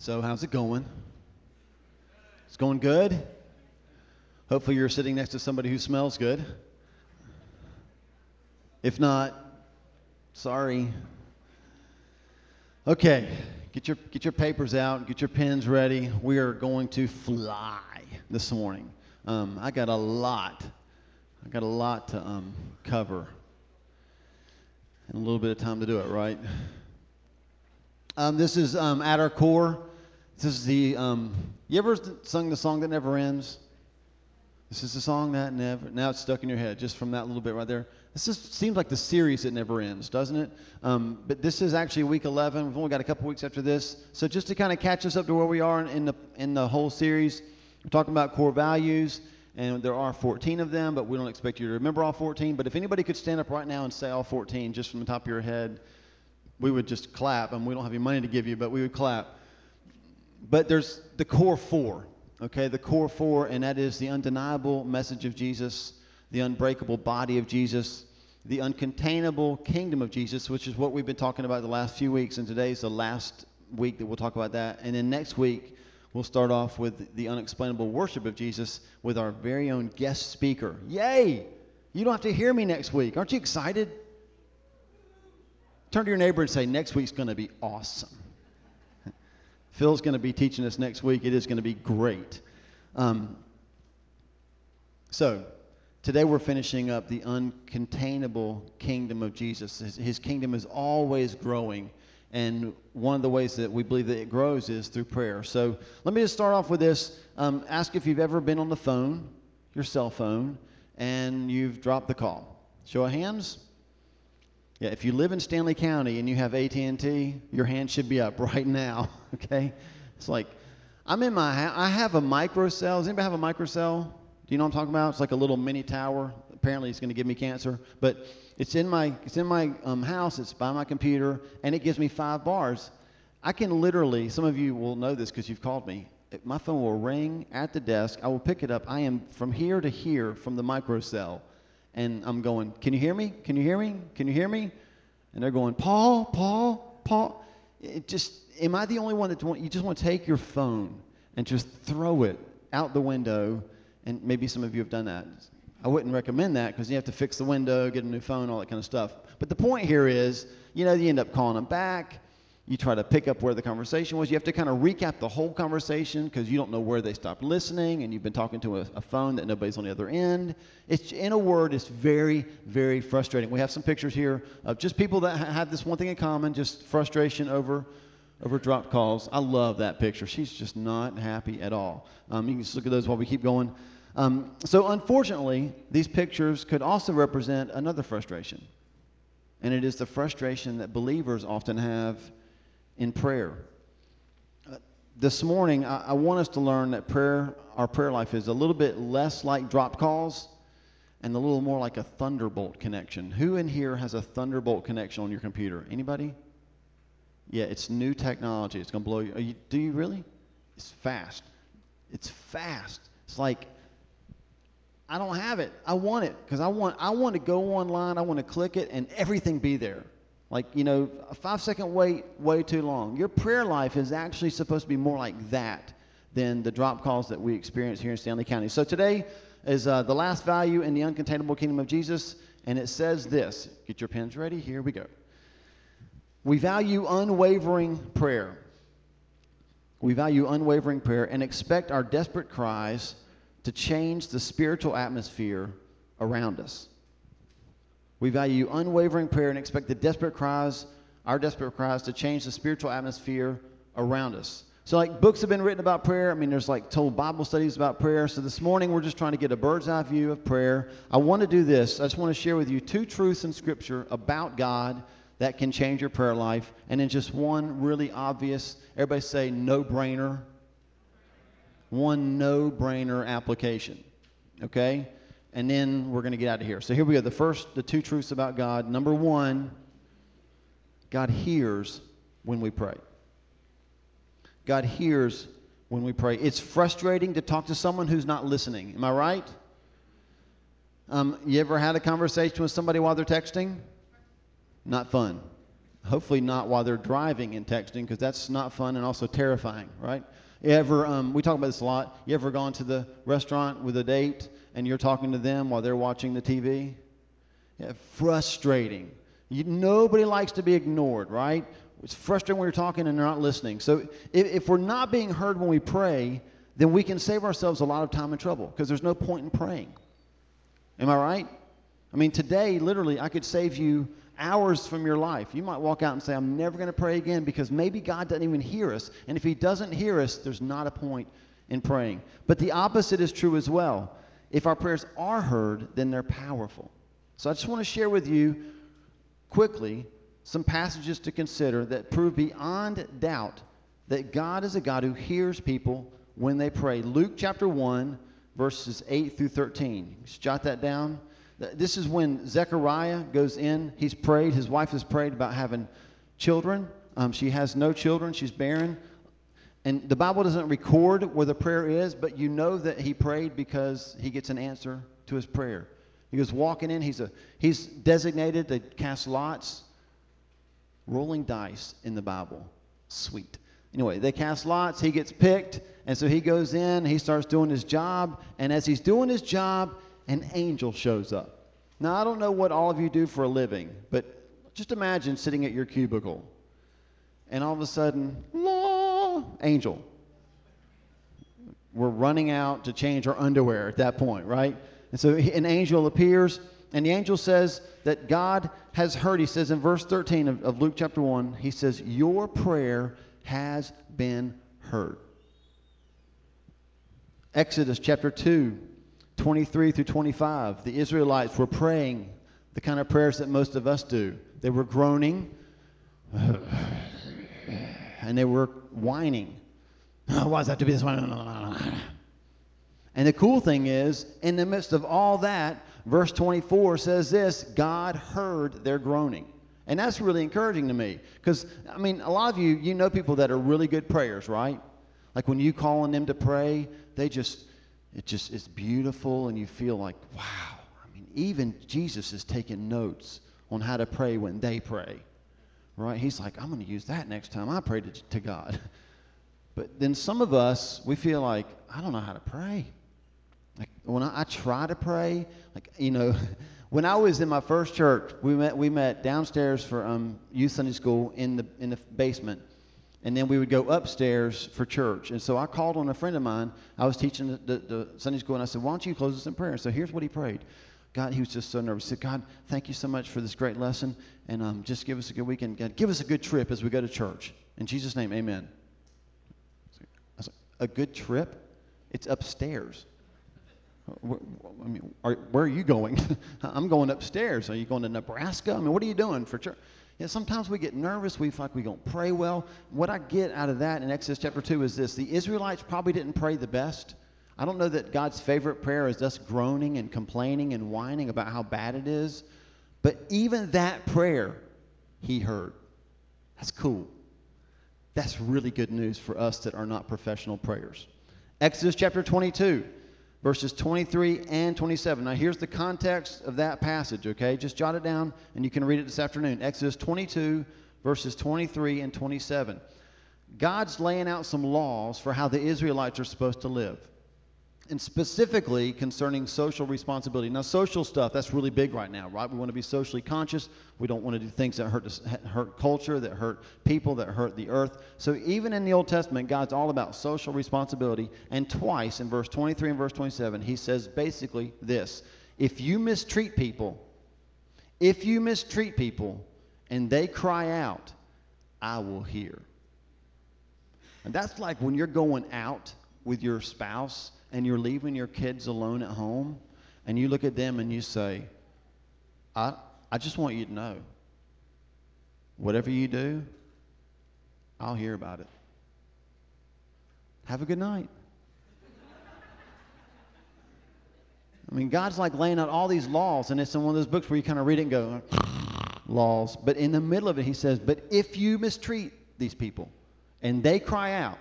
So, how's it going? It's going good? Hopefully, you're sitting next to somebody who smells good. If not, sorry. Okay, get your, get your papers out, get your pens ready. We are going to fly this morning. Um, I got a lot, I got a lot to um, cover, and a little bit of time to do it, right? Um, this is um, at our core. This is the. Um, you ever sung the song that never ends? This is the song that never. Now it's stuck in your head just from that little bit right there. This just seems like the series that never ends, doesn't it? Um, but this is actually week 11. We've only got a couple weeks after this. So just to kind of catch us up to where we are in the in the whole series, we're talking about core values, and there are 14 of them, but we don't expect you to remember all 14. But if anybody could stand up right now and say all 14 just from the top of your head, we would just clap. And we don't have any money to give you, but we would clap. But there's the core four, okay? The core four, and that is the undeniable message of Jesus, the unbreakable body of Jesus, the uncontainable kingdom of Jesus, which is what we've been talking about the last few weeks, and today's the last week that we'll talk about that. And then next week, we'll start off with the unexplainable worship of Jesus with our very own guest speaker. Yay! You don't have to hear me next week. Aren't you excited? Turn to your neighbor and say, Next week's going to be awesome. Phil's going to be teaching us next week. It is going to be great. Um, so, today we're finishing up the uncontainable kingdom of Jesus. His, his, kingdom is always growing. And one of the ways that we believe that it grows is through prayer. So, let me just start off with this. Um, ask if you've ever been on the phone, your cell phone, and you've dropped the call. Show of hands. Yeah, if you live in Stanly County and you have AT&T, your hand should be up right now. Okay, it's like I'm in my I have a microcell. Does anybody have a microcell? Do you know what I'm talking about? It's like a little mini tower. Apparently, it's going to give me cancer, but it's in my it's in my um, house. It's by my computer, and it gives me five bars. I can literally. Some of you will know this because you've called me. My phone will ring at the desk. I will pick it up. I am from here to here from the microcell and I'm going, Can you hear me? Can you hear me? Can you hear me? And they're going, Paul, Paul, Paul. It just, am I the only one that want, you just want to take your phone and just throw it out the window? And maybe some of you have done that. I wouldn't recommend that because you have to fix the window, get a new phone, all that kind of stuff. But the point here is, you know, you end up calling them back you try to pick up where the conversation was. You have to kind of recap the whole conversation because you don't know where they stopped listening, and you've been talking to a, a, phone that nobody's on the other end. It's in a word, it's very, very frustrating. We have some pictures here of just people that ha- have this one thing in common: just frustration over over dropped calls. I love that picture. She's just not happy at all. Um, you can just look at those while we keep going. Um, so, unfortunately, these pictures could also represent another frustration, and it is the frustration that believers often have in prayer. Uh, this morning, I, I, want us to learn that prayer, our prayer life is a little bit less like drop calls and a little more like a thunderbolt connection. Who in here has a thunderbolt connection on your computer? Anybody? Yeah, it's new technology. It's going to blow you. you. Do you really? It's fast. It's fast. It's like I don't have it. I want it because I want I want to go online. I want to click it and everything be there. Like, you know, a five second wait, way too long. Your prayer life is actually supposed to be more like that than the drop calls that we experience here in Stanly County. So today is uh, the last value in the uncontainable kingdom of Jesus, and it says this. Get your pens ready. Here we go. We value unwavering prayer. We value unwavering prayer and expect our desperate cries to change the spiritual atmosphere around us. We value unwavering prayer and expect the desperate cries, our desperate cries, to change the spiritual atmosphere around us. So, like, books have been written about prayer. I mean, there's like told Bible studies about prayer. So, this morning we're just trying to get a bird's eye view of prayer. I want to do this. I just want to share with you two truths in Scripture about God that can change your prayer life. And then just one really obvious, everybody say no brainer. One no brainer application. Okay? And then we're going to get out of here. So here we go. The first, the two truths about God. Number one, God hears when we pray. God hears when we pray. It's frustrating to talk to someone who's not listening. Am I right? Um, you ever had a conversation with somebody while they're texting? Not fun. Hopefully not while they're driving and texting, because that's not fun and also terrifying, right? You ever, um, we talk about this a lot. You ever gone to the restaurant with a date and you're talking to them while they're watching the TV? Yeah, frustrating. You, nobody likes to be ignored, right? It's frustrating when you're talking and they're not listening. So if, if we're not being heard when we pray, then we can save ourselves a lot of time and trouble because there's no point in praying. Am I right? I mean, today, literally, I could save you hours from your life. You might walk out and say, I'm never going to pray again because maybe God doesn't even hear us. And if He doesn't hear us, there's not a point in praying. But the opposite is true as well. If our prayers are heard, then they're powerful. So I just want to share with you quickly some passages to consider that prove beyond doubt that God is a God who hears people when they pray. Luke chapter 1, verses 8 through 13. Just jot that down. This is when Zechariah goes in. He's prayed. His wife has prayed about having children. Um, she has no children. She's barren. And the Bible doesn't record where the prayer is, but you know that he prayed because he gets an answer to his prayer. He goes walking in. He's a he's designated to cast lots, rolling dice in the Bible. Sweet. Anyway, they cast lots. He gets picked, and so he goes in. He starts doing his job, and as he's doing his job, an angel shows up. Now, I don't know what all of you do for a living, but just imagine sitting at your cubicle and all of a sudden, law, angel. We're running out to change our underwear at that point, right? And so an angel appears, and the angel says that God has heard. He says in verse 13 of, of Luke chapter 1, he says, Your prayer has been heard. Exodus chapter 2, 23 through 25, the Israelites were praying the kind of prayers that most of us do. They were groaning and they were whining. Why does that have to be this way? And the cool thing is, in the midst of all that, verse 24 says this God heard their groaning. And that's really encouraging to me. Because, I mean, a lot of you, you know people that are really good prayers, right? Like when you call on them to pray, they just it just is beautiful, and you feel like, wow. I mean, even Jesus is taking notes on how to pray when they pray, right? He's like, I'm going to use that next time I pray to, to God. But then some of us, we feel like, I don't know how to pray. Like when I, I try to pray, like you know, when I was in my first church, we met we met downstairs for um, youth Sunday school in the in the basement, and then we would go upstairs for church. And so I called on a friend of mine. I was teaching the, the, the, Sunday school, and I said, Why don't you close us in prayer? So here's what he prayed. God, he was just so nervous. He said, God, thank you so much for this great lesson, and um, just give us a good weekend. God, give us a good trip as we go to church. In Jesus' name, amen. I said, a good trip? It's upstairs. I mean, are, where are you going? I'm going upstairs. Are you going to Nebraska? I mean, what are you doing for church? Yeah, sometimes we get nervous. We feel like we don't pray well. What I get out of that in Exodus chapter 2 is this the Israelites probably didn't pray the best. I don't know that God's favorite prayer is us groaning and complaining and whining about how bad it is. But even that prayer, he heard. That's cool. That's really good news for us that are not professional prayers. Exodus chapter 22 verses 23 and 27. Now, here's the context of that passage, okay? Just jot it down and you can read it this afternoon. Exodus 22, verses 23 and 27. God's laying out some laws for how the Israelites are supposed to live and specifically concerning social responsibility. Now, social stuff, that's really big right now, right? We want to be socially conscious. We don't want to do things that hurt, hurt culture, that hurt people, that hurt the earth. So, even in the Old Testament, God's all about social responsibility. And twice in verse 23 and verse 27, he says basically this If you mistreat people, if you mistreat people and they cry out, I will hear. And that's like when you're going out with your spouse and you're leaving your kids alone at home and you look at them and you say, I, I just want you to know whatever you do, I'll hear about it. Have a good night. I mean, God's like laying out all these laws, and it's in one of those books where you kind of read it and go, laws. But in the middle of it, he says, But if you mistreat these people and they cry out,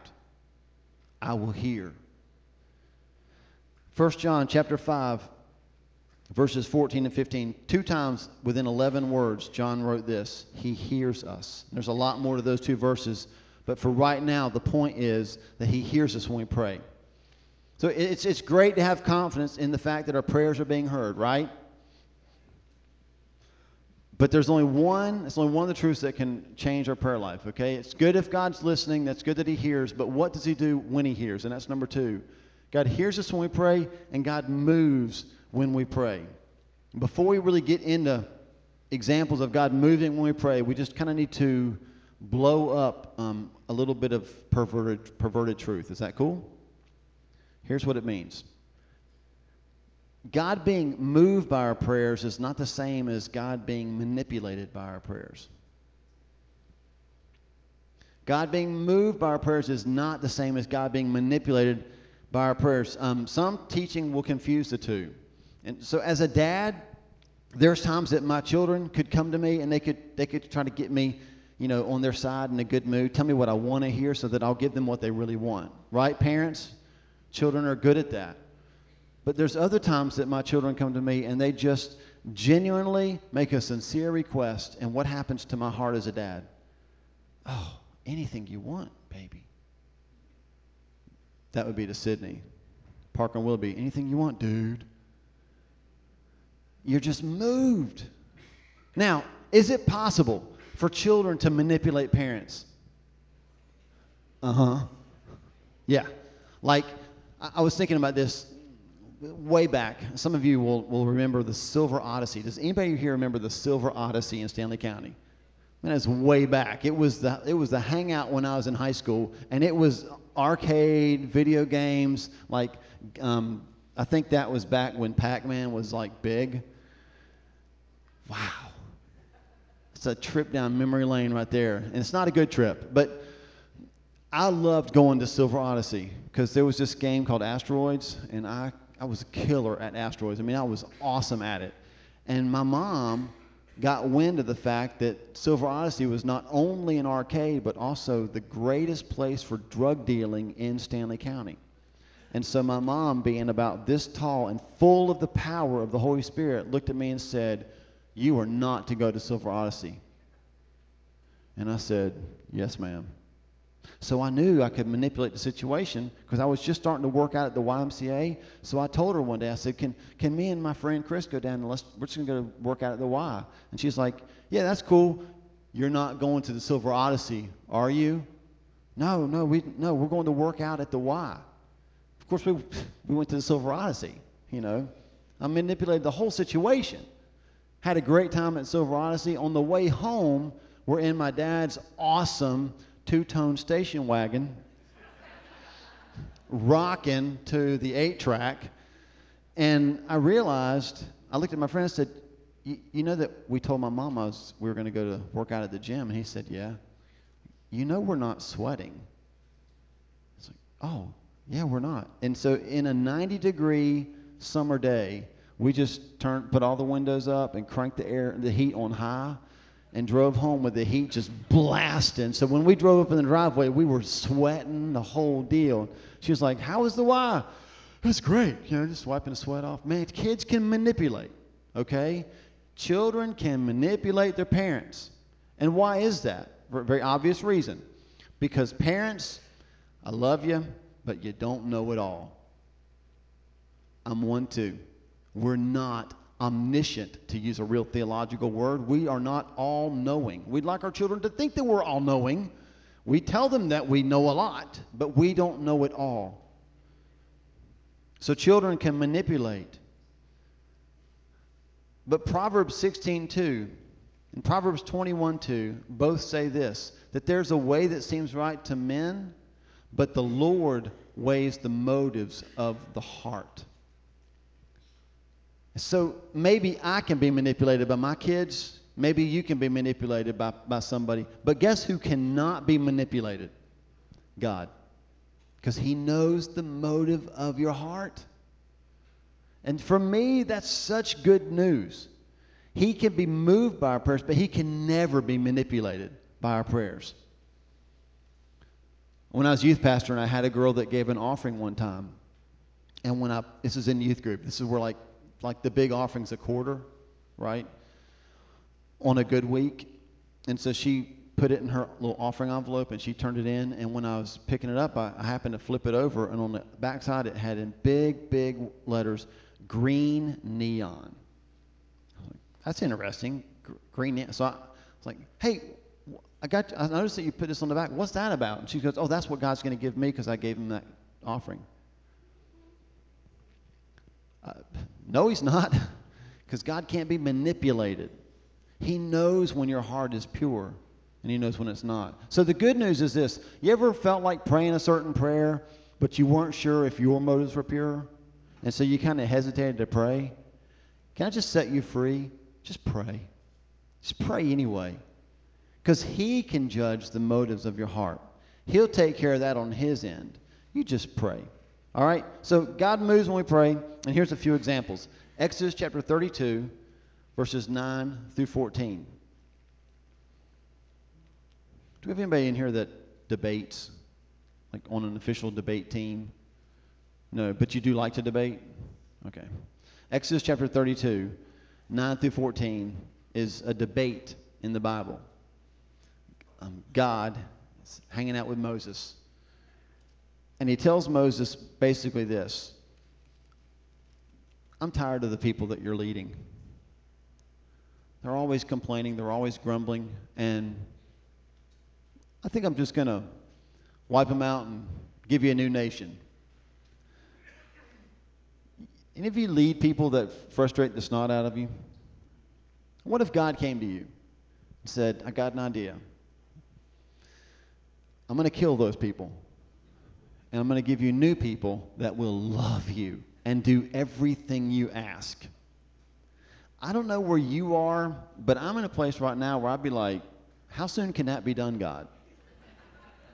I will hear 1 John chapter 5 verses 14 and 15. Two times within 11 words, John wrote this He hears us. There's a lot more to those two verses, but for right now, the point is that He hears us when we pray. So it's, it's great to have confidence in the fact that our prayers are being heard, right? But there's only one, it's only one of the truths that can change our prayer life, okay? It's good if God's listening, that's good that He hears, but what does He do when He hears? And that's number two. God hears us when we pray, and God moves when we pray. Before we really get into examples of God moving when we pray, we just kind of need to blow up um, a little bit of perverted, perverted truth. Is that cool? Here's what it means God being moved by our prayers is not the same as God being manipulated by our prayers. God being moved by our prayers is not the same as God being manipulated by our prayers. Um, some teaching will confuse the two. And so, as a dad, there's times that my children could come to me and they could they could try to get me, you know, on their side in a good mood. Tell me what I want to hear so that I'll give them what they really want. Right, parents? Children are good at that. But there's other times that my children come to me and they just genuinely make a sincere request. And what happens to my heart as a dad? Oh, anything you want, baby. That would be to Sydney. Parker and Willoughby, anything you want, dude. You're just moved. Now, is it possible for children to manipulate parents? Uh huh. Yeah. Like, I was thinking about this way back. Some of you will, will remember the Silver Odyssey. Does anybody here remember the Silver Odyssey in Stanly County? Man, it's way back. It was the it was the hangout when I was in high school, and it was arcade video games. Like um, I think that was back when Pac-Man was like big. Wow, it's a trip down memory lane right there, and it's not a good trip, but I loved going to Silver Odyssey because there was this game called Asteroids, and I I was a killer at asteroids. I mean, I was awesome at it. And my mom got wind of the fact that Silver Odyssey was not only an arcade, but also the greatest place for drug dealing in Stanly County. And so my mom, being about this tall and full of the power of the Holy Spirit, looked at me and said, You are not to go to Silver Odyssey. And I said, Yes, ma'am. So I knew I could manipulate the situation because I was just starting to work out at the YMCA. So I told her one day, I said, "Can can me and my friend Chris go down and let's we're just gonna go work out at the Y?" And she's like, "Yeah, that's cool. You're not going to the Silver Odyssey, are you?" No, no, we no, we're going to work out at the Y. Of course, we we went to the Silver Odyssey. You know, I manipulated the whole situation. Had a great time at Silver Odyssey. On the way home, we're in my dad's awesome two tone station wagon rocking to the eight track. And I realized, I looked at my friend and said, You know that we told my mom was, we were going to go to work out at the gym? And he said, Yeah. You know we're not sweating. It's like, Oh, yeah, we're not. And so in a 90 degree summer day, we just turned, put all the windows up and cranked the air, the heat on high and drove home with the heat just blasting. So when we drove up in the driveway, we were sweating the whole deal. She was like, How was the wire? It's great. You know, just wiping the sweat off. Man, kids can manipulate, okay? Children can manipulate their parents. And why is that? For a very obvious reason. Because parents, I love you, but you don't know it all. I'm one too. We're not omniscient, to use a real theological word. We are not all knowing. We'd like our children to think that we're all knowing. We tell them that we know a lot, but we don't know it all. So children can manipulate. But Proverbs 16:2 and Proverbs 21:2 both say this that there's a way that seems right to men, but the Lord weighs the motives of the heart. So maybe I can be manipulated by my kids. Maybe you can be manipulated by, by somebody. But guess who cannot be manipulated? God. Because He knows the motive of your heart. And for me, that's such good news. He can be moved by our prayers, but He can never be manipulated by our prayers. When I was youth pastor and I had a girl that gave an offering one time, and when I, this is in youth group, this is where like like the big offering's a quarter, right? On a good week. And so she put it in her little offering envelope and she turned it in. And when I was picking it up, I, I happened to flip it over, and on the backside, it had in big, big letters, green neon. That's interesting. Green neon. So I was like, hey, I got. I noticed that you put this on the back. What's that about? And she goes, oh, that's what God's going to give me because I gave him that offering. Uh, no, he's not, because God can't be manipulated. He knows when your heart is pure and he knows when it's not. So the good news is this you ever felt like praying a certain prayer, but you weren't sure if your motives were pure? And so you kind of hesitated to pray? Can I just set you free? Just pray. Just pray anyway. Because he can judge the motives of your heart. He'll take care of that on his end. You just pray. All right? So God moves when we pray, and here's a few examples. Exodus chapter 32, verses 9 through 14. Do we have anybody in here that debates, like on an official debate team? No, but you do like to debate? Okay. Exodus chapter 32, 9 through 14, is a debate in the Bible. Um, God is hanging out with Moses. And he tells Moses basically this I'm tired of the people that you're leading. They're always complaining, they're always grumbling, and I think I'm just going to wipe them out and give you a new nation. Any of you lead people that frustrate the snot out of you? What if God came to you and said, I got an idea? I'm going to kill those people. And I'm going to give you new people that will love you and do everything you ask. I don't know where you are, but I'm in a place right now where I'd be like, how soon can that be done, God?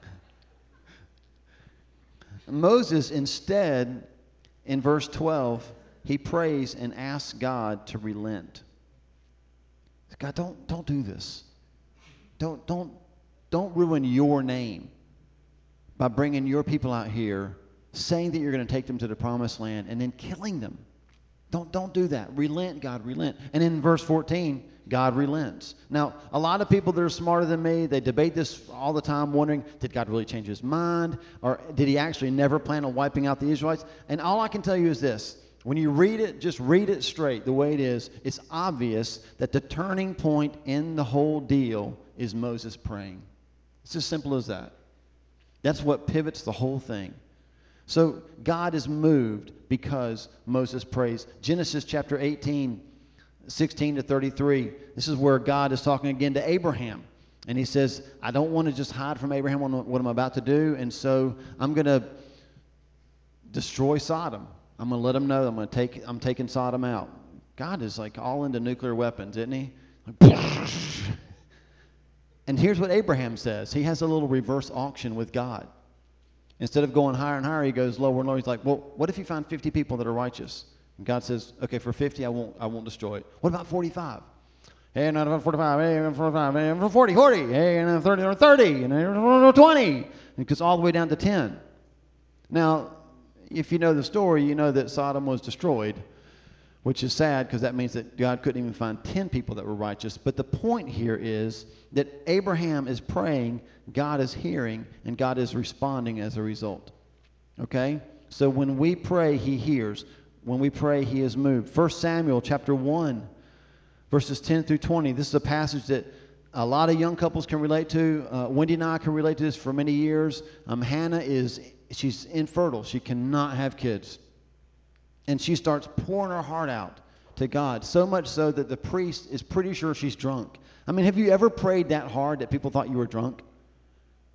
Moses, instead, in verse 12, he prays and asks God to relent. God, don't, don't do this. Don't, don't, don't ruin your name by bringing your people out here, saying that you're going to take them to the promised land, and then killing them. Don't, don't do that. Relent, God, relent. And in verse 14, God relents. Now, a lot of people that are smarter than me, they debate this all the time, wondering, did God really change his mind? Or did he actually never plan on wiping out the Israelites? And all I can tell you is this. When you read it, just read it straight the way it is. It's obvious that the turning point in the whole deal is Moses praying. It's as simple as that. That's what pivots the whole thing. So God is moved because Moses prays. Genesis chapter 18, 16 to 33. This is where God is talking again to Abraham. And he says, I don't want to just hide from Abraham what I'm about to do, and so I'm going to destroy Sodom. I'm going to let him know I'm going to take I'm taking Sodom out. God is like all into nuclear weapons, isn't he? and here's what Abraham says. He has a little reverse auction with God. Instead of going higher and higher, he goes lower and lower. He's like, well, what if you find 50 people that are righteous? And God says, okay, for 50, I won't, I won't destroy it. What about 45? Hey, not about 45. Hey, 45. Hey, 40, 40. Hey, and 30 or 30. And 20. And it goes all the way down to 10. Now, if you know the story, you know that Sodom was destroyed which is sad because that means that God couldn't even find 10 people that were righteous. But the point here is that Abraham is praying, God is hearing, and God is responding as a result. Okay? So when we pray, he hears. When we pray, he is moved. 1 Samuel chapter 1, verses 10 through 20. This is a passage that a lot of young couples can relate to. Uh, Wendy and I can relate to this for many years. Um, Hannah is, she's infertile. She cannot have kids. And she starts pouring her heart out to God, so much so that the priest is pretty sure she's drunk. I mean, have you ever prayed that hard that people thought you were drunk?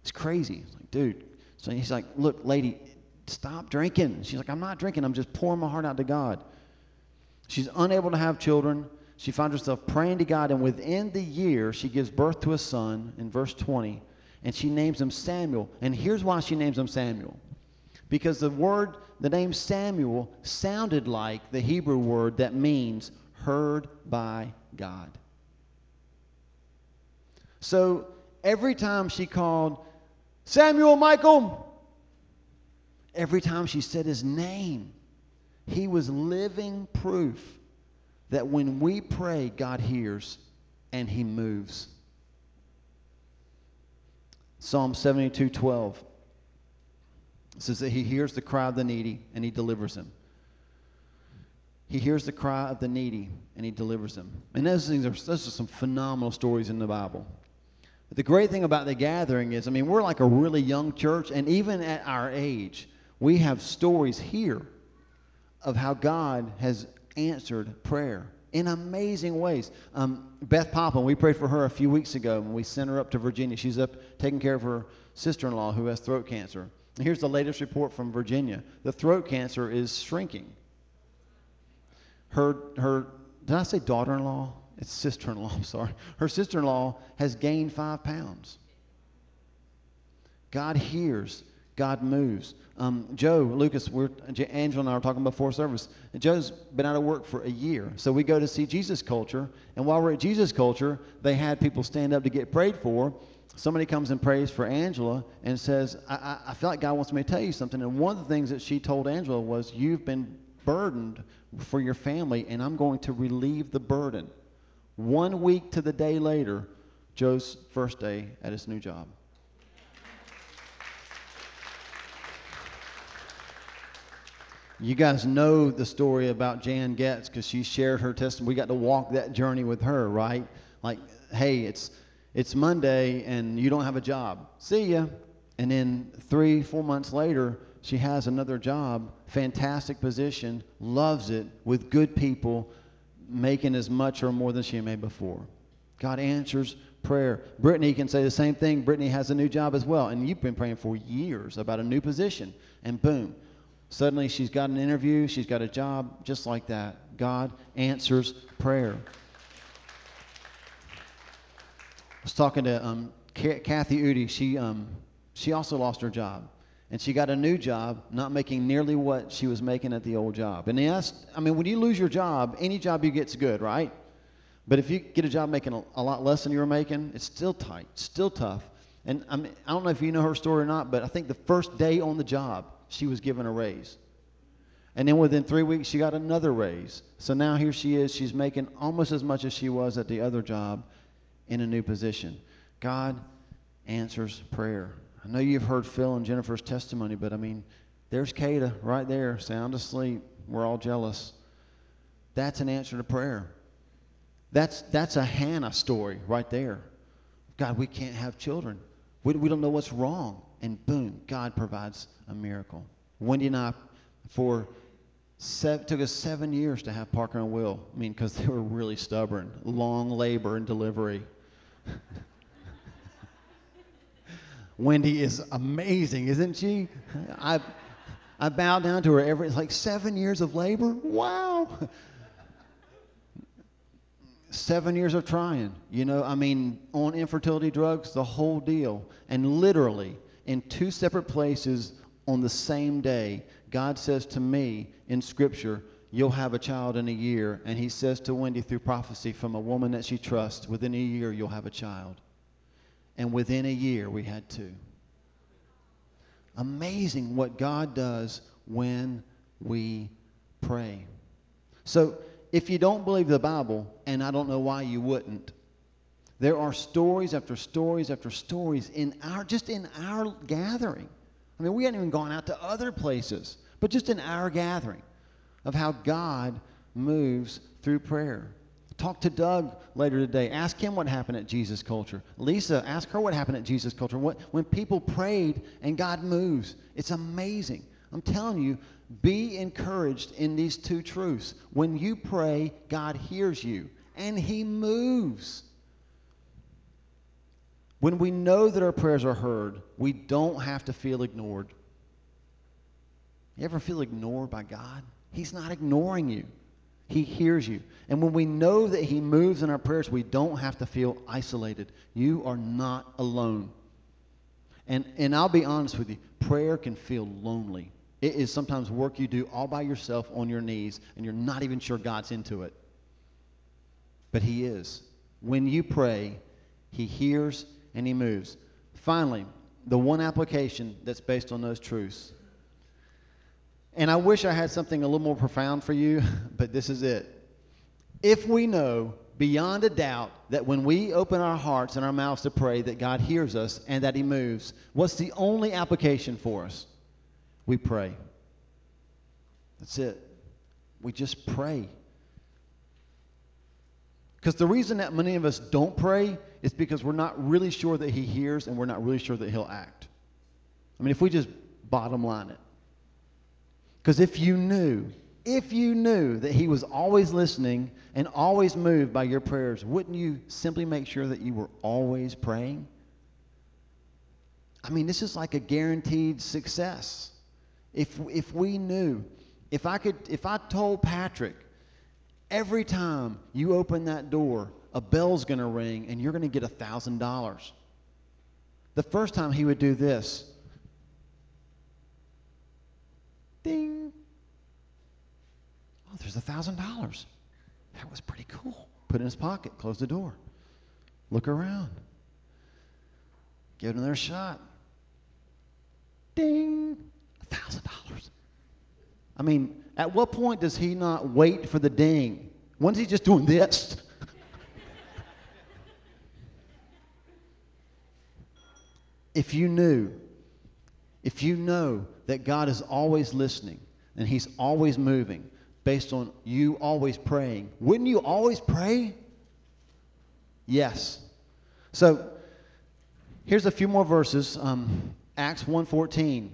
It's crazy. It's like, dude. So he's like, look, lady, stop drinking. She's like, I'm not drinking. I'm just pouring my heart out to God. She's unable to have children. She finds herself praying to God, and within the year, she gives birth to a son in verse 20, and she names him Samuel. And here's why she names him Samuel because the word, the name Samuel, sounded like the Hebrew word that means heard by God. So every time she called Samuel Michael, every time she said his name, he was living proof that when we pray, God hears and he moves. Psalm 72 12 says that he hears the cry of the needy and he delivers him. He hears the cry of the needy and he delivers them. And those things are those are some phenomenal stories in the Bible. But the great thing about the gathering is, I mean, we're like a really young church, and even at our age, we have stories here of how God has answered prayer in amazing ways. Um, Beth Popham, we prayed for her a few weeks ago, and we sent her up to Virginia. She's up taking care of her sister-in-law who has throat cancer. Here's the latest report from Virginia: the throat cancer is shrinking. Her her did I say daughter-in-law? It's sister-in-law. I'm sorry. Her sister-in-law has gained five pounds. God hears. God moves. Um, Joe, Lucas, we're, Angela and I were talking before service. Joe's been out of work for a year. So we go to see Jesus Culture. And while we're at Jesus Culture, they had people stand up to get prayed for. Somebody comes and prays for Angela and says, I, feel like God wants me to tell you something. And one of the things that she told Angela was, You've been burdened for your family, and I'm going to relieve the burden. One week to the day later, Joe's first day at his new job. You guys know the story about Jan Getz because she shared her testimony. We got to walk that journey with her, right? Like, hey, it's it's Monday and you don't have a job. See ya. And then three, four months later, she has another job, fantastic position, loves it, with good people, making as much or more than she made before. God answers prayer. Brittany can say the same thing. Brittany has a new job as well, and you've been praying for years about a new position, and boom, Suddenly she's got an interview, she's got a job, just like that. God answers prayer. Was talking to um, Kathy Udi. She, um, she also lost her job. And she got a new job, not making nearly what she was making at the old job. And asked, I mean, when you lose your job, any job you get's good, right? But if you get a job making a, a lot less than you were making, it's still tight, still tough. And I, mean, I don't know if you know her story or not, but I think the first day on the job, she was given a raise. And then within three weeks, she got another raise. So now here she is. She's making almost as much as she was at the other job in a new position. God answers prayer. I know you've heard Phil and Jennifer's testimony, but I mean, there's Kada right there, sound asleep. We're all jealous. That's an answer to prayer. That's, that's a Hannah story right there. God, we can't have children. We, we don't know what's wrong and boom, God provides a miracle. Wendy and I, for seven, took us seven years to have Parker and Will. I mean, because they were really stubborn, long labor and delivery. Wendy is amazing, isn't she? I I bow down to her every. It's like seven years of labor. Wow. seven years of trying. You know, I mean, on infertility drugs, the whole deal, and literally in two separate places on the same day. God says to me in Scripture, You'll have a child in a year. And He says to Wendy through prophecy from a woman that she trusts, Within a year, you'll have a child. And within a year, we had two. Amazing what God does when we pray. So, if you don't believe the Bible, and I don't know why you wouldn't, there are stories after stories after stories in our just in our gathering. I mean, we hadn't even gone out to other places, but just in our gathering of how God moves through prayer. Talk to Doug later today. Ask him what happened at Jesus Culture. Lisa, ask her what happened at Jesus Culture. What, when people prayed and God moves, it's amazing. I'm telling you, be encouraged in these two truths. When you pray, God hears you and he moves. When we know that our prayers are heard, we don't have to feel ignored. You ever feel ignored by God? He's not ignoring you. He hears you. And when we know that He moves in our prayers, we don't have to feel isolated. You are not alone. And, and I'll be honest with you, prayer can feel lonely. It is sometimes work you do all by yourself on your knees, and you're not even sure God's into it. But He is. When you pray, He hears and he moves. Finally, the one application that's based on those truths. And I wish I had something a little more profound for you, but this is it. if we know beyond a doubt that when we open our hearts and our mouths to pray that God hears us and that he moves, what's the only application for us? We pray. That's it. We just pray. Because the reason that many of us don't pray is because we're not really sure that he hears and we're not really sure that he'll act. I mean, if we just bottom line it. Because if you knew, if you knew that he was always listening and always moved by your prayers, wouldn't you simply make sure that you were always praying? I mean, this is like a guaranteed success. If, if we knew, if I could, if I told Patrick, every time you open that door, a bell's going to ring and you're going to get a thousand dollars. The first time he would do this, ding. There's a thousand dollars. That was pretty cool. Put it in his pocket, close the door, look around, give it another shot. Ding, a thousand dollars. I mean, at what point does he not wait for the ding? When's he just doing this? if you knew, if you know that God is always listening and he's always moving based on you always praying, wouldn't you always pray? Yes. So here's a few more verses. Um, Acts 1.14,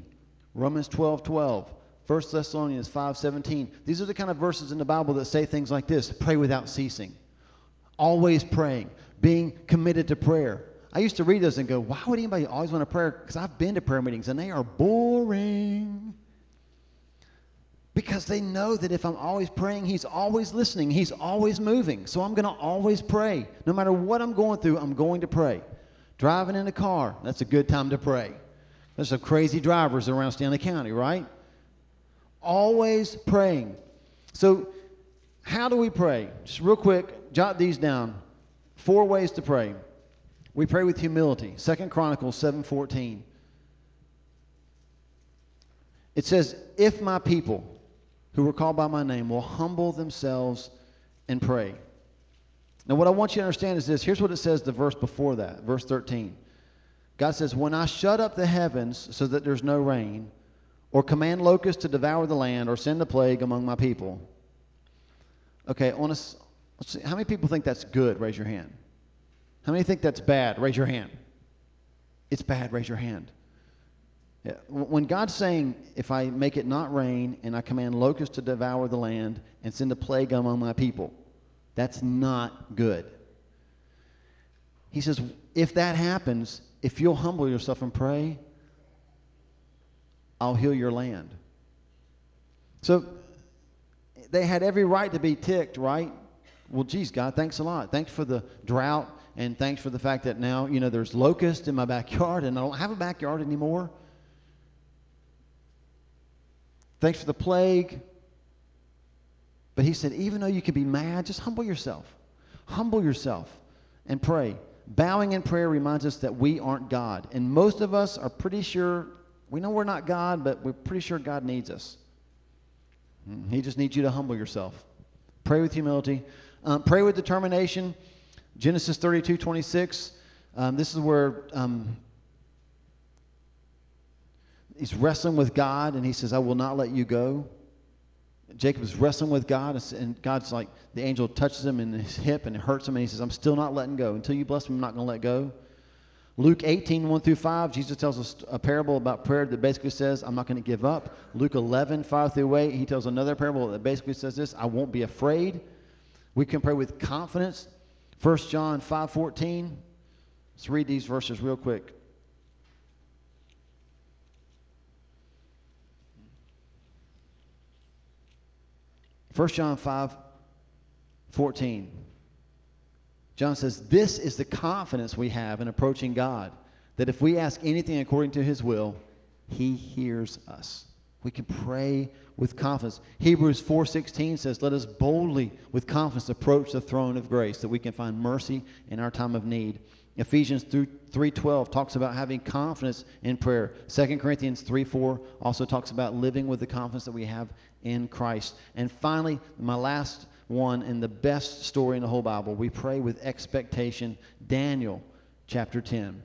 Romans 12.12, 1 Thessalonians 5.17. These are the kind of verses in the Bible that say things like this. Pray without ceasing. Always praying. Being committed to prayer. I used to read those and go, why would anybody always want to pray? Because I've been to prayer meetings and they are boring. Because they know that if I'm always praying, He's always listening, He's always moving. So I'm going to always pray. No matter what I'm going through, I'm going to pray. Driving in a car, that's a good time to pray. There's some crazy drivers around Stanly County, right? Always praying. So, how do we pray? Just real quick, jot these down. Four ways to pray. We pray with humility. Second Chronicles 7:14. It says, "If my people who are called by my name will humble themselves and pray." Now what I want you to understand is this. Here's what it says the verse before that, verse 13. God says, "When I shut up the heavens so that there's no rain, or command locusts to devour the land, or send a plague among my people." Okay, on a, see, how many people think that's good? Raise your hand. How many think that's bad? Raise your hand. It's bad. Raise your hand. When God's saying, if I make it not rain and I command locusts to devour the land and send a plague among my people, that's not good. He says, if that happens, if you'll humble yourself and pray, I'll heal your land. So they had every right to be ticked, right? Well, geez, God, thanks a lot. Thanks for the drought, and thanks for the fact that now, you know, there's locusts in my backyard, and I don't have a backyard anymore. Thanks for the plague. But he said, even though you can be mad, just humble yourself. Humble yourself and pray. Bowing in prayer reminds us that we aren't God. And most of us are pretty sure, we know we're not God, but we're pretty sure God needs us. He just needs you to humble yourself. Pray with humility. Um, pray with determination. Genesis 32 26. Um, this is where um, he's wrestling with God and he says, I will not let you go. Jacob is wrestling with God, and God's like, the angel touches him in his hip and it hurts him, and he says, I'm still not letting go. Until you bless me, I'm not going to let go. Luke 18, 1 through 5, Jesus tells us a parable about prayer that basically says, I'm not going to give up. Luke 11, 5 through 8, he tells another parable that basically says this, I won't be afraid. We can pray with confidence. 1 John 5, 14. Let's read these verses real quick. 1 John 5 14. John says, This is the confidence we have in approaching God, that if we ask anything according to his will, he hears us. We can pray with confidence. Hebrews 4:16 says, "Let us boldly with confidence approach the throne of grace that we can find mercy in our time of need." Ephesians 3:12 talks about having confidence in prayer. 2 Corinthians 3:4 also talks about living with the confidence that we have in Christ. And finally, my last one and the best story in the whole Bible. We pray with expectation. Daniel chapter 10. And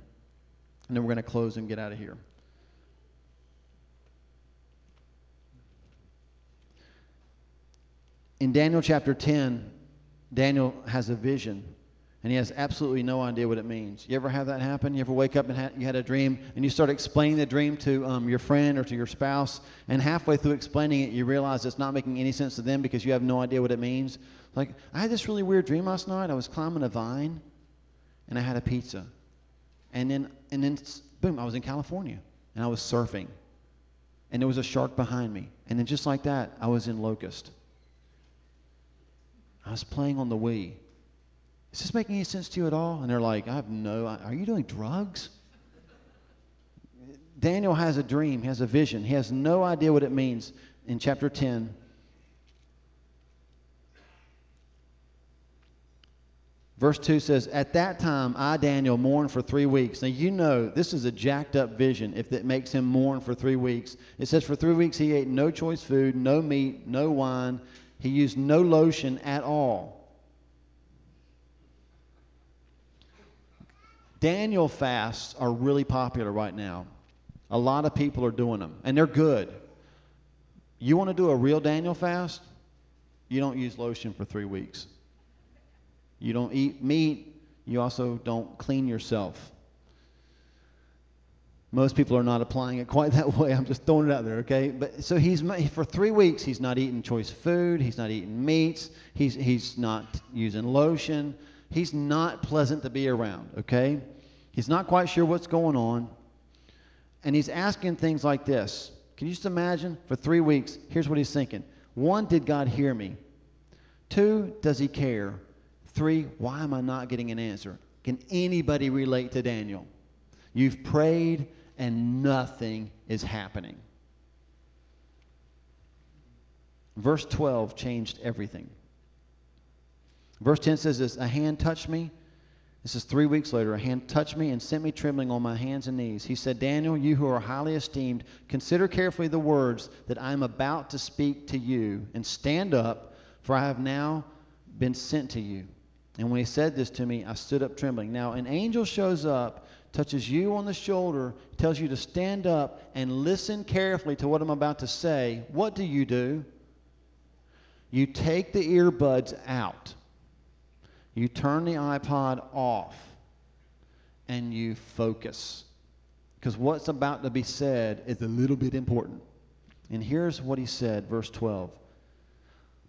then we're going to close and get out of here. In Daniel chapter 10, Daniel has a vision and he has absolutely no idea what it means. You ever have that happen? You ever wake up and ha- you had a dream and you start explaining the dream to um, your friend or to your spouse, and halfway through explaining it, you realize it's not making any sense to them because you have no idea what it means? Like, I had this really weird dream last night. I was climbing a vine and I had a pizza. And then, and then boom, I was in California and I was surfing. And there was a shark behind me. And then just like that, I was in Locust. I was playing on the Wii is this making any sense to you at all? And they're like, I have no, are you doing drugs? Daniel has a dream, he has a vision. He has no idea what it means in chapter 10. Verse 2 says, At that time I, Daniel, mourned for three weeks. Now, you know, this is a jacked up vision if it makes him mourn for three weeks. It says, For three weeks he ate no choice food, no meat, no wine. He used no lotion at all. Daniel fasts are really popular right now. A lot of people are doing them, and they're good. You want to do a real Daniel fast? You don't use lotion for three weeks. You don't eat meat. You also don't clean yourself. Most people are not applying it quite that way. I'm just throwing it out there, okay? But so he's for three weeks he's not eating choice food. He's not eating meats. He's he's not using lotion he's not pleasant to be around, okay? He's not quite sure what's going on. And he's asking things like this. Can you just imagine? For three weeks, here's what he's thinking One, did God hear me? Two, does he care? Three, why am I not getting an answer? Can anybody relate to Daniel? You've prayed and nothing is happening. Verse 12 changed everything. Verse 10 says this A hand touched me. This is three weeks later. A hand touched me and sent me trembling on my hands and knees. He said, Daniel, you who are highly esteemed, consider carefully the words that I am about to speak to you, and stand up, for I have now been sent to you. And when he said this to me, I stood up trembling. Now, an angel shows up, touches you on the shoulder, tells you to stand up and listen carefully to what I'm about to say. What do you do? You take the earbuds out you turn the iPod off and you focus. Because what's about to be said is a little bit important. And here's what he said, verse 12.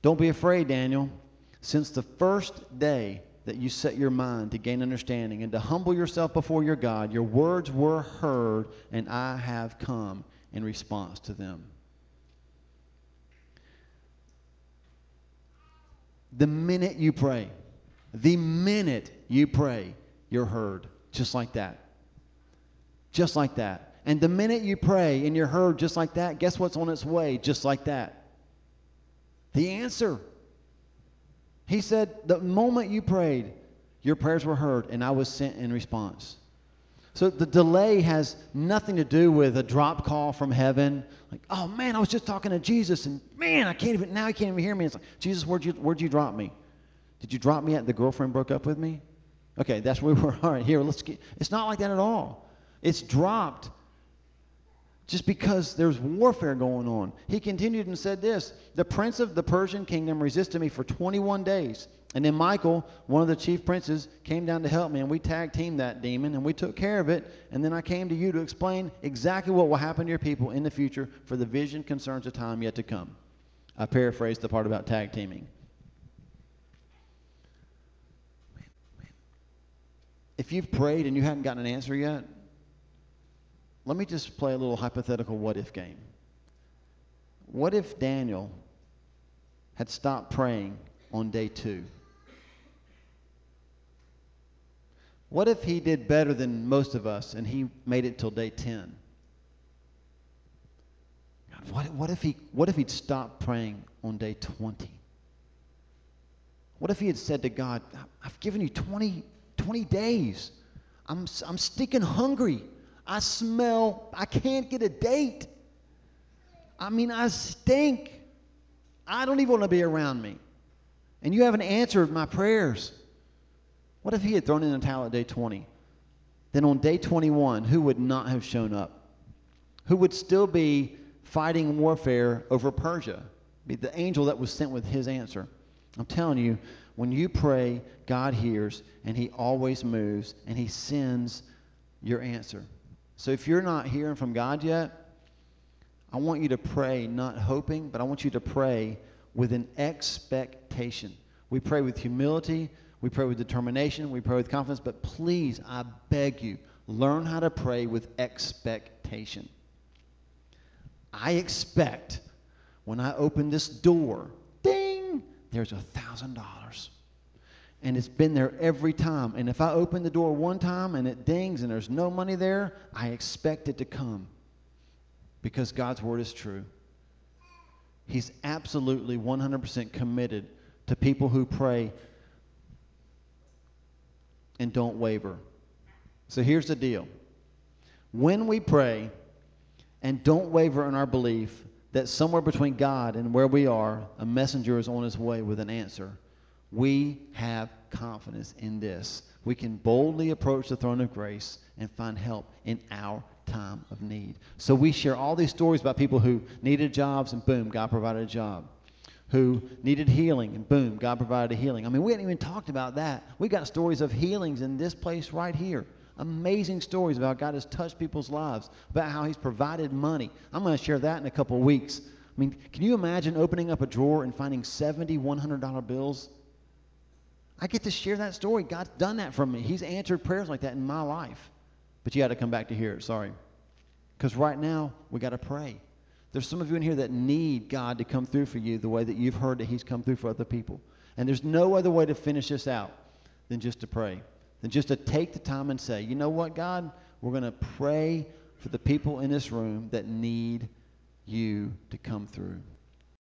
Don't be afraid, Daniel. Since the first day that you set your mind to gain understanding and to humble yourself before your God, your words were heard, and I have come in response to them. The minute you pray, the minute you pray, you're heard. Just like that. Just like that. And the minute you pray and you're heard just like that, guess what's on its way just like that? The answer. He said, the moment you prayed, your prayers were heard, and I was sent in response. So the delay has nothing to do with a drop call from heaven. Like, oh man, I was just talking to Jesus, and man, I can't even now. He can't even hear me. It's like, Jesus, where'd you where'd you drop me? Did you drop me at the girlfriend broke up with me? Okay, that's where we were. All right, here, let's get. It's not like that at all. It's dropped just because there's warfare going on. He continued and said this The prince of the Persian kingdom resisted me for 21 days. And then Michael, one of the chief princes, came down to help me, and we tag teamed that demon, and we took care of it. And then I came to you to explain exactly what will happen to your people in the future, for the vision concerns a time yet to come. I paraphrased the part about tag teaming. If you've prayed and you haven't gotten an answer yet, let me just play a little hypothetical what if game. What if Daniel had stopped praying on day two? What if he did better than most of us and he made it till day 10? God, what, what, if he, what if he'd stopped praying on day 20? What if he had said to God, I've given you 20 20 days. I'm, I'm stinking hungry. I smell, I can't get a date. I mean, I stink. I don't even want to be around me. And you haven't answered my prayers. What if he had thrown in a towel at day 20? Then on day 21, who would not have shown up? Who would still be fighting warfare over Persia? Be the angel that was sent with his answer. I'm telling you, when you pray, God hears, and He always moves, and He sends your answer. So if you're not hearing from God yet, I want you to pray not hoping, but I want you to pray with an expectation. We pray with humility, we pray with determination, we pray with confidence, but please, I beg you, learn how to pray with expectation. I expect when I open this door, there's a thousand dollars. And it's been there every time. And if I open the door one time and it dings and there's no money there, I expect it to come because God's word is true. He's absolutely 100% committed to people who pray and don't waver. So here's the deal when we pray and don't waver in our belief that somewhere between God and where we are, a messenger is on his way with an answer, we have confidence in this. We can boldly approach the throne of grace and find help in our time of need. So we share all these stories about people who needed jobs and boom, God provided a job. Who needed healing and boom, God provided a healing. I mean, we hadn't even talked about that. We got stories of healings in this place right here. Amazing stories about God has touched people's lives, about how He's provided money. I'm going to share that in a couple weeks. I mean, can you imagine opening up a drawer and finding 70 $100 bills? I get to share that story. God's done that for me. He's answered prayers like that in my life. But you got to come back to hear it. Sorry. Because right now, we got to pray. There's some of you in here that need God to come through for you the way that you've heard that He's come through for other people. And there's no other way to finish this out than just to pray, than just to take the time and say, you know what, God? We're going to pray for the people in this room that need you to come through.